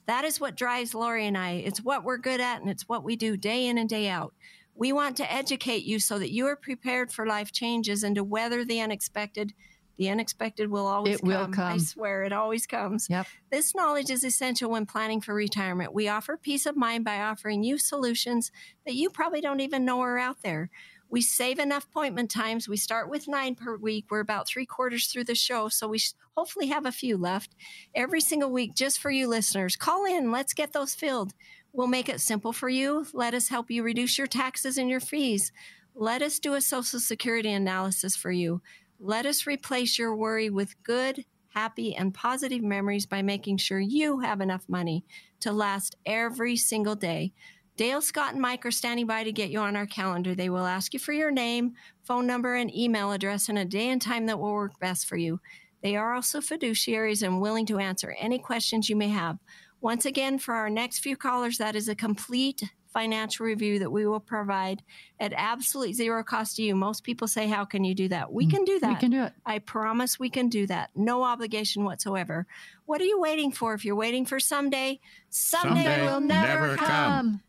That is what drives Laurie and I. It's what we're good at and it's what we do day in and day out. We want to educate you so that you are prepared for life changes and to weather the unexpected. The unexpected will always It will come. I swear it always comes. Yep. This knowledge is essential when planning for retirement. We offer peace of mind by offering you solutions that you probably don't even know are out there. We save enough appointment times. We start with nine per week. We're about three quarters through the show, so we hopefully have a few left every single week just for you listeners. Call in. Let's get those filled. We'll make it simple for you. Let us help you reduce your taxes and your fees. Let us do a Social Security analysis for you. Let us replace your worry with good, happy, and positive memories by making sure you have enough money to last every single day. Dale, Scott, and Mike are standing by to get you on our calendar. They will ask you for your name, phone number, and email address and a day and time that will work best for you. They are also fiduciaries and willing to answer any questions you may have. Once again, for our next few callers, that is a complete financial review that we will provide at absolute zero cost to you. Most people say, How can you do that? We mm, can do that. we can do it I promise we can do that. No obligation whatsoever. What are you waiting for? If you're waiting for someday, someday, Someday will never never come. come.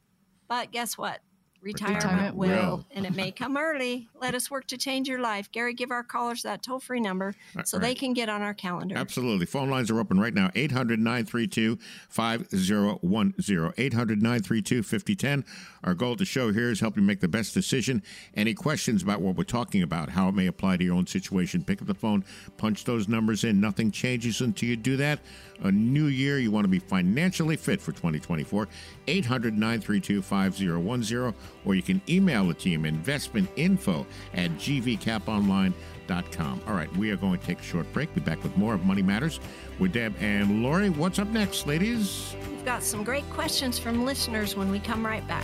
But guess what? Retirement, Retirement will, will. and it may come early. Let us work to change your life. Gary, give our callers that toll free number so they can get on our calendar. Absolutely. Phone lines are open right now 800 932 5010. 800 932 5010. Our goal to show here is help you make the best decision. Any questions about what we're talking about, how it may apply to your own situation, pick up the phone, punch those numbers in. Nothing changes until you do that. A new year, you want to be financially fit for 2024. 800 932 5010. Or you can email the team investmentinfo at gvcaponline.com. All right, we are going to take a short break. Be back with more of Money Matters with Deb and Laurie. What's up next, ladies? We've got some great questions from listeners when we come right back.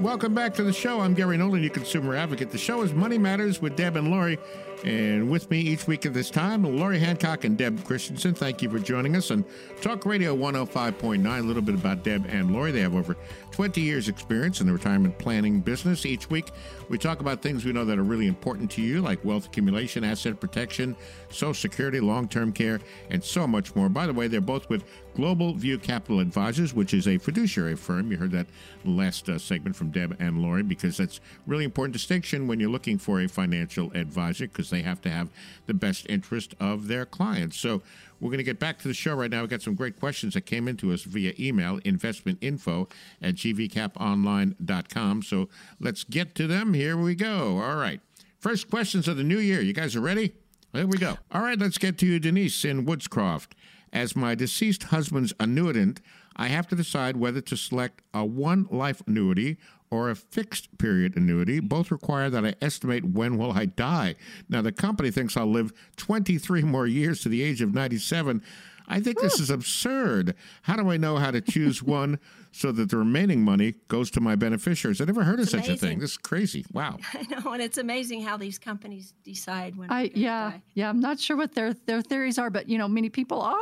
Welcome back to the show. I'm Gary Nolan, your consumer advocate. The show is Money Matters with Deb and Laurie. And with me each week at this time, Laurie Hancock and Deb Christensen. Thank you for joining us on Talk Radio 105.9. A little bit about Deb and Laurie. They have over 20 years' experience in the retirement planning business. Each week, we talk about things we know that are really important to you, like wealth accumulation, asset protection, Social Security, long term care, and so much more. By the way, they're both with Global View Capital Advisors, which is a fiduciary firm. You heard that last uh, segment from Deb and Laurie because that's really important distinction when you're looking for a financial advisor because they have to have the best interest of their clients. So we're going to get back to the show right now. We've got some great questions that came into us via email, investmentinfo at gvcaponline.com. So let's get to them. Here we go. All right. First questions of the new year. You guys are ready? There we go. All right, let's get to you, Denise in Woods Cross. As my deceased husband's annuitant, I have to decide whether to select a one life annuity or a fixed period annuity. Both require that I estimate when will I die. Now the company thinks I'll live 23 more years to the age of 97. I think this is absurd. How do I know how to choose one so that the remaining money goes to my beneficiaries? I never heard of It's such a thing. This is crazy. Wow. I know, and it's amazing how these companies decide when. I they're yeah die. yeah I'm not sure what their their theories are, but you know many people are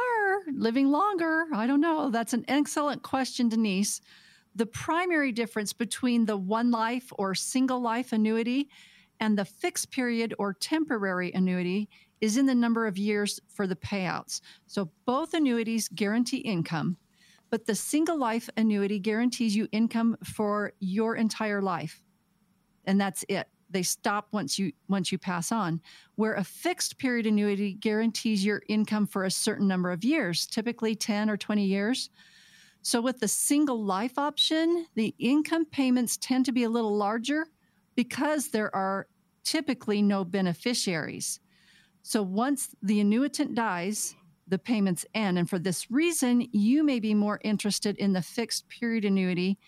living longer. I don't know. That's an excellent question, Denise. The primary difference between the one life or single life annuity and the fixed period or temporary annuity is in the number of years for the payouts. So both annuities guarantee income, but the single life annuity guarantees you income for your entire life and that's it they stop once you once you pass on where a fixed period annuity guarantees your income for a certain number of years typically 10 or 20 years. So with the single life option the income payments tend to be a little larger because there are typically no beneficiaries. So once the annuitant dies the payments end. And for this reason you may be more interested in the fixed period annuity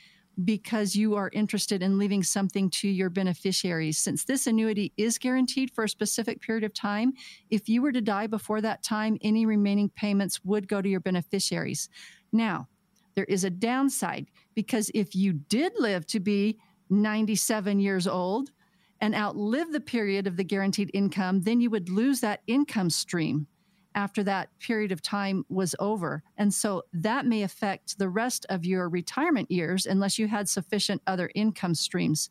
because you are interested in leaving something to your beneficiaries. Since this annuity is guaranteed for a specific period of time, if you were to die before that time, any remaining payments would go to your beneficiaries. Now, there is a downside because if you did live to be 97 years old and outlive the period of the guaranteed income, then you would lose that income stream after that period of time was over. And so that may affect the rest of your retirement years unless you had sufficient other income streams.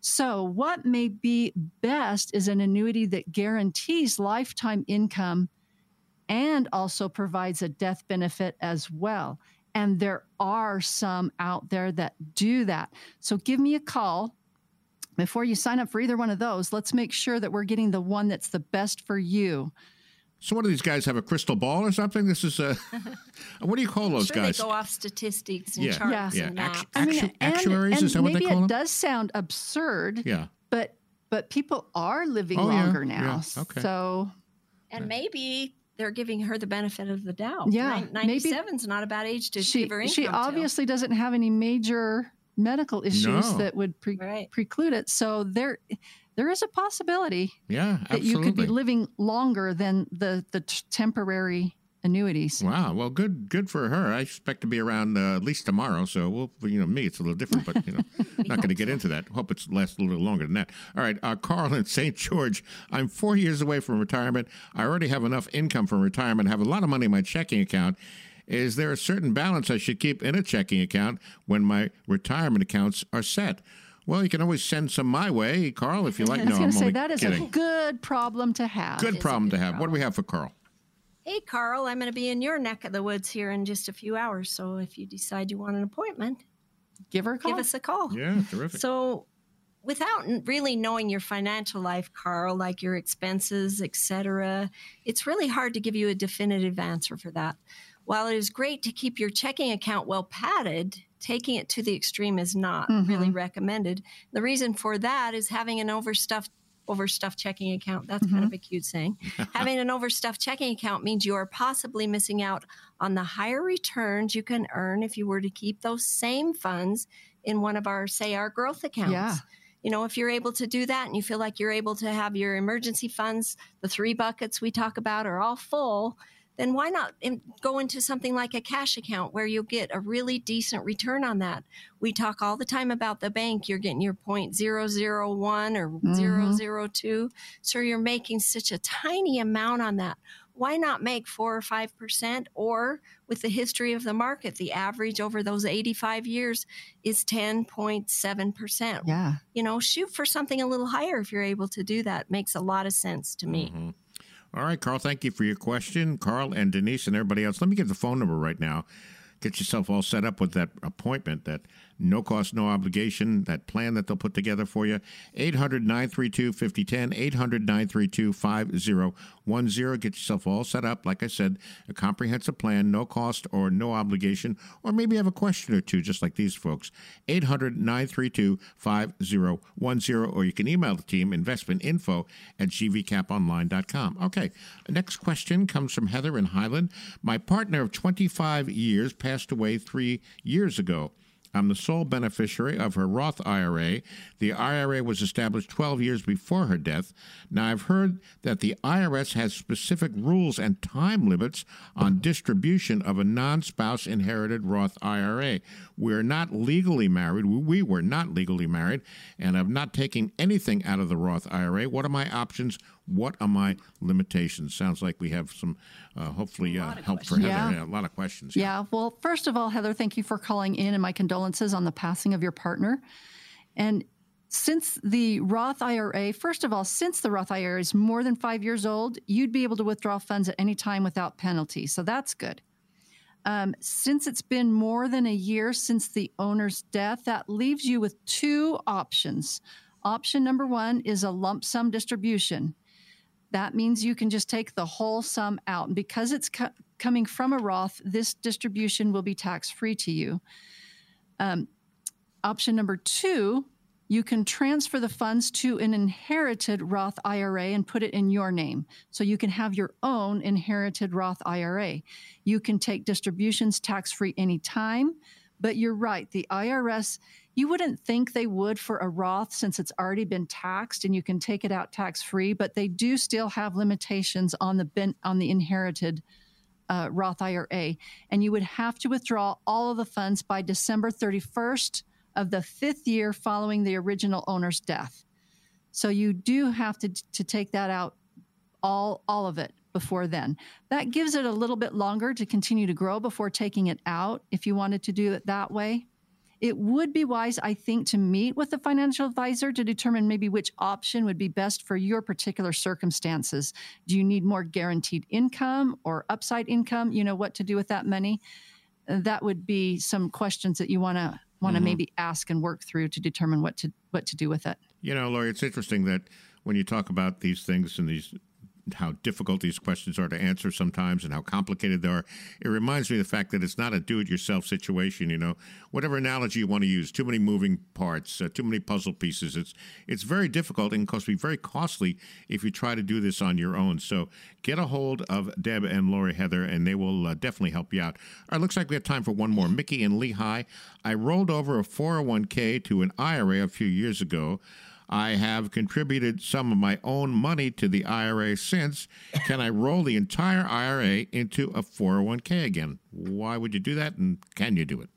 So, what may be best is an annuity that guarantees lifetime income and also provides a death benefit as well. And there are some out there that do that. So, give me a call before you sign up for either one of those. Let's make sure that we're getting the one that's the best for you. So what do these guys have a crystal ball or something? This is a what do you call those sure guys? they go off statistics and Yeah. charts Yeah. Yeah, and actu- maps. I mean, Actu- and- actuaries, and is that what they maybe call it them? does sound absurd, Yeah. but but people are living Oh, yeah, longer now. yeah, okay. So and maybe they're giving her the benefit of the doubt. Yeah, Nin- maybe- 97 is not a bad age to she give her income. she to. obviously doesn't have any major medical issues No. that would pre- Right. preclude it. So there there is a possibility Yeah, absolutely. that you could be living longer than the the t- temporary annuities. Wow. Well, good, good for her. I expect to be around uh, at least tomorrow. So, we'll, you know, me, it's a little different, but you know, not going to get into that. Hope it lasts a little longer than that. All right, uh, Carl in St. George. I'm four years away from retirement. I already have enough income from retirement. Have a lot of money in my checking account. Is there a certain balance I should keep in a checking account when my retirement accounts are set? Well, you can always send some my way, Carl, if you like. I no, was I'm going to say that is kidding. a good problem to have. Good is a problem to good have. What do we have for Carl? Hey, Carl, I'm going to be in your neck of the woods here in just a few hours. So if you decide you want an appointment, Give her a call. give us a call. Yeah, terrific. So, without really knowing your financial life, Carl, like your expenses, etc., it's really hard to give you a definitive answer for that. While it is great to keep your checking account well padded, taking it to the extreme is not really mm-hmm. recommended. The reason for that is having an overstuffed overstuffed checking account. That's kind of mm-hmm. a cute saying. having an overstuffed checking account means you are possibly missing out on the higher returns you can earn if you were to keep those same funds in one of our say our growth accounts. Yeah. You know, if you're able to do that and you feel like you're able to have your emergency funds, the three buckets we talk about are all full, then why not go into something like a cash account where you'll get a really decent return on that? We talk all the time about the bank. You're getting your point zero zero one or mm-hmm. zero zero two, so you're making such a tiny amount on that why not make four or five percent? Or with the history of the market, the average over those 85 years is 10.7 percent. Yeah. You know, shoot for something a little higher if you're able to do that. Makes a lot of sense to me. Mm-hmm. All right, Carl, thank you for your question. Carl and Denise and everybody else. Let me give the phone number right now. Get yourself all set up with that appointment that no cost, no obligation, that plan that they'll put together for you. 800 932 5010, 800 932 5010. Get yourself all set up. Like I said, a comprehensive plan, no cost or no obligation, or maybe have a question or two, just like these folks. 800 932 5010, or you can email the team, investmentinfo at gvcaponline.com. Okay, next question comes from Heather in Highland. My partner of 25 years passed away three years ago. I'm the sole beneficiary of her Roth IRA. The IRA was established 12 years before her death. Now, I've heard that the IRS has specific rules and time limits on distribution of a non spouse inherited Roth IRA. We're not legally married. We were not legally married, and I'm not taking anything out of the Roth IRA. What are my options? What are my limitations? Sounds like we have some, uh, hopefully, uh, help for Heather. Yeah. yeah. a lot of questions. Yeah. yeah. Well, first of all, Heather, thank you for calling in and my condolences on the passing of your partner. And since the Roth IRA, first of all, since the Roth IRA is more than five years old, you'd be able to withdraw funds at any time without penalty. So that's good. Um, since it's been more than a year since the owner's death, that leaves you with two options. Option number one is a lump sum distribution that means you can just take the whole sum out. And because it's co- coming from a Roth, this distribution will be tax free to you. Um, option number two, you can transfer the funds to an inherited Roth IRA and put it in your name. So you can have your own inherited Roth IRA. You can take distributions tax free anytime. But you're right, the IRS you wouldn't think they would for a Roth since it's already been taxed and you can take it out tax free, but they do still have limitations on the ben, on the inherited uh, Roth IRA, and you would have to withdraw all of the funds by December 31st of the fifth year following the original owner's death. So you do have to to take that out all all of it before then. That gives it a little bit longer to continue to grow before taking it out if you wanted to do it that way it would be wise, I think, to meet with a financial advisor to determine maybe which option would be best for your particular circumstances. Do you need more guaranteed income or upside income? You know what to do with that money. That would be some questions that you want to want to mm-hmm. maybe ask and work through to determine what to what to do with it. You know, Laurie, it's interesting that when you talk about these things and these how difficult these questions are to answer sometimes and how complicated they are. It reminds me of the fact that it's not a do-it-yourself situation. You know, whatever analogy you want to use, too many moving parts, uh, too many puzzle pieces. It's it's very difficult and can be very costly if you try to do this on your own. So get a hold of Deb and Laurie Heather, and they will uh, definitely help you out. All right, looks like we have time for one more. Mickey and Lehi. I rolled over a 401k to an IRA a few years ago. I have contributed some of my own money to the IRA since. Can I roll the entire IRA into a 401k again? Why would you do that? And can you do it?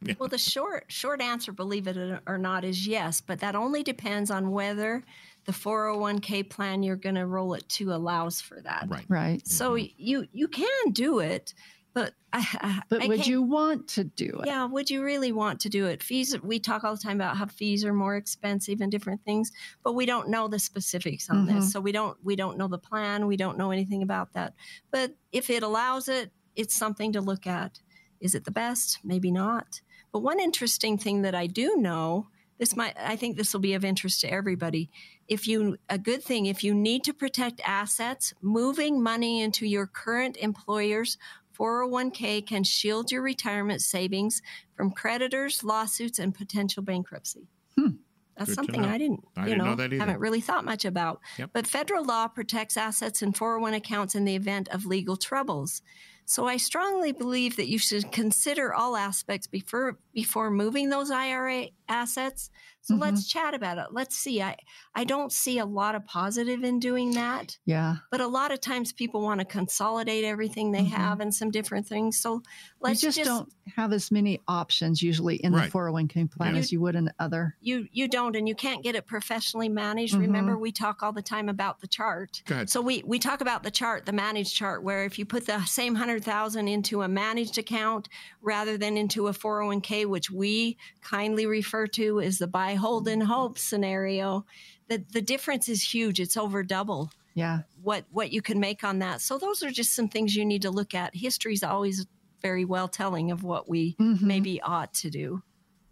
Yeah. Well, the short short answer, believe it or not, is yes, but that only depends on whether the 401k plan you're going to roll it to allows for that. Right. Right. So mm-hmm. you you can do it, but I, but I would you want to do it? Yeah, would you really want to do it? Fees. We talk all the time about how fees are more expensive and different things, but we don't know the specifics on mm-hmm. this. So we don't we don't know the plan. We don't know anything about that. But if it allows it, it's something to look at. Is it the best? Maybe not. But one interesting thing that I do know this might i think this will be of interest to everybody if you a good thing if you need to protect assets moving money into your current employer's 401k can shield your retirement savings from creditors, lawsuits, and potential bankruptcy. Hmm. That's Good something I didn't, I you didn't know, know haven't really thought much about. Yep. But federal law protects assets in 401 accounts in the event of legal troubles. So I strongly believe that you should consider all aspects before before moving those IRA assets So Mhm. let's chat about it. Let's see. I I don't see a lot of positive in doing that, Yeah. but a lot of times people want to consolidate everything they Mhm. have and some different things. So let's you just, don't have as many options usually in Right. the 401k plan Yeah. as you would in other. you you don't and you can't get it professionally managed. Mhm. Remember we talk all the time about the chart. Go ahead. So we we talk about the chart, the managed chart, where if you put the same hundred thousand into a managed account rather than into a 401k, which we kindly refer to as the buy, hold, and hope scenario, that the difference is huge. It's over double Yeah. what what you can make on that. So those are just some things you need to look at. History's always very well telling of what we Mhm. maybe ought to do.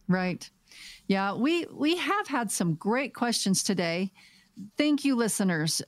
Right. Yeah, we we have had some great questions today. Thank you listeners.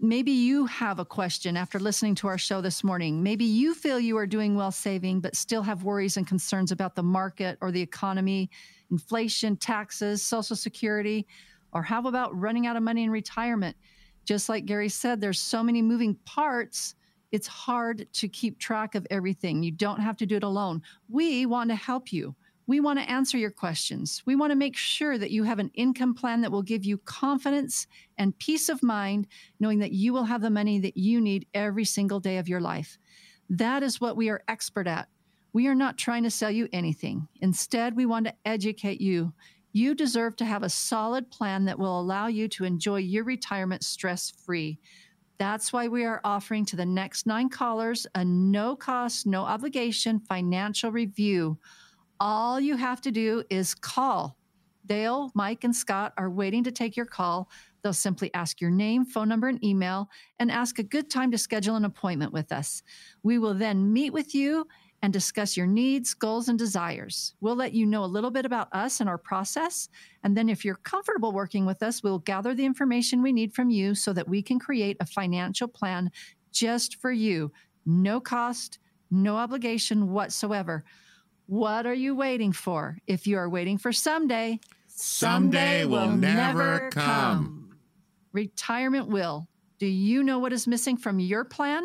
Maybe you have a question after listening to our show this morning. Maybe you feel you are doing well saving but still have worries and concerns about the market or the economy, inflation, taxes, social security, or how about running out of money in retirement? Just like Gary said, there's so many moving parts. It's hard to keep track of everything. You don't have to do it alone. We want to help you. We want to answer your questions. We want to make sure that you have an income plan that will give you confidence and peace of mind, knowing that you will have the money that you need every single day of your life. That is what we are expert at. We are not trying to sell you anything. Instead, we want to educate you. You deserve to have a solid plan that will allow you to enjoy your retirement stress free. That's why we are offering to the next nine callers a no cost, no obligation financial review. All you have to do is call. Dale, Mike, and Scott are waiting to take your call. They'll simply ask your name, phone number, and email and ask a good time to schedule an appointment with us. We will then meet with you and discuss your needs, goals, and desires. We'll let you know a little bit about us and our process. And then, if you're comfortable working with us, we'll gather the information we need from you so that we can create a financial plan just for you. No cost, no obligation whatsoever. What are you waiting for? If you are waiting for someday, Someday will never come. Retirement will. Do you know what is missing from your plan?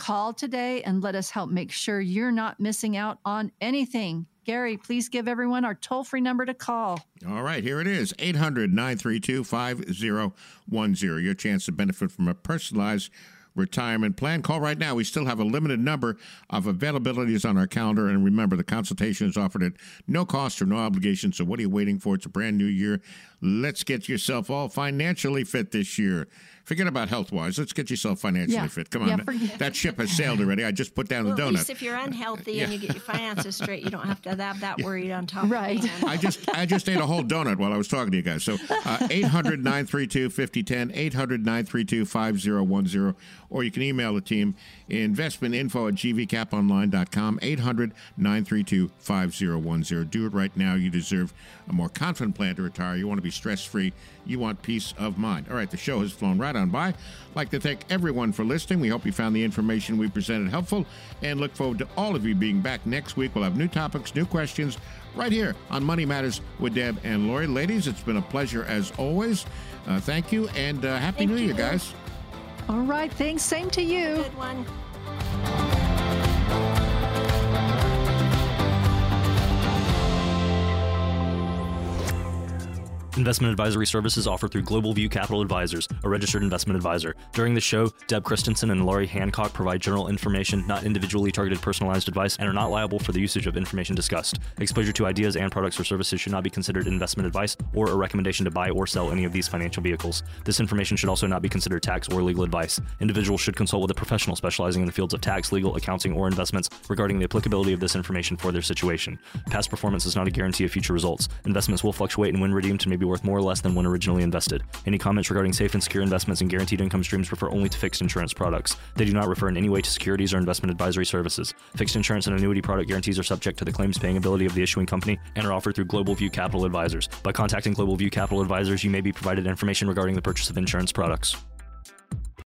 Call today and let us help make sure you're not missing out on anything. Gary, please give everyone our toll free number to call. All right, here it is 800 932 5010. Your chance to benefit from a personalized retirement plan. Call right now. We still have a limited number of availabilities on our calendar. And remember, the consultation is offered at no cost or no obligation. So, what are you waiting for? It's a brand new year. Let's get yourself all financially fit this year. Forget about health wise. Let's get yourself financially Yeah. fit. Come on. Yeah, forget- that ship has sailed already. I just put down Well, the at donut. least if you're unhealthy and you get your finances straight, you don't have to have that worried on top. Right. Of it. I just I just ate a whole donut while I was talking to you guys. So uh, 800 932 5010, 800 932 5010, or you can email the team investmentinfo at gvcaponline.com, 800 932 5010. Do it right now. You deserve a more confident plan to retire. You want to be stress free. You want peace of mind. All right, the show has flown right on by. I'd like to thank everyone for listening. We hope you found the information we presented helpful and look forward to all of you being back next week. We'll have new topics, new questions right here on Money Matters with Deb and Laurie. Ladies, it's been a pleasure as always. Uh, thank you and uh, Happy Thank New Year, guys. All right, thanks. Same to you. Good one. Investment advisory services offered through Global View Capital Advisors, a registered investment advisor. During the show, Deb Christensen and Laurie Hancock provide general information, not individually targeted personalized advice, and are not liable for the usage of information discussed. Exposure to ideas and products or services should not be considered investment advice or a recommendation to buy or sell any of these financial vehicles. This information should also not be considered tax or legal advice. Individuals should consult with a professional specializing in the fields of tax, legal, accounting, or investments regarding the applicability of this information for their situation. Past performance is not a guarantee of future results. Investments will fluctuate and when redeemed may be worth more or less than when originally invested. Any comments regarding safe and secure investments and guaranteed income streams refer only to fixed insurance products. They do not refer in any way to securities or investment advisory services. Fixed insurance and annuity product guarantees are subject to the claims paying ability of the issuing company and are offered through Global View Capital Advisors. By contacting Global View Capital Advisors, you may be provided information regarding the purchase of insurance products.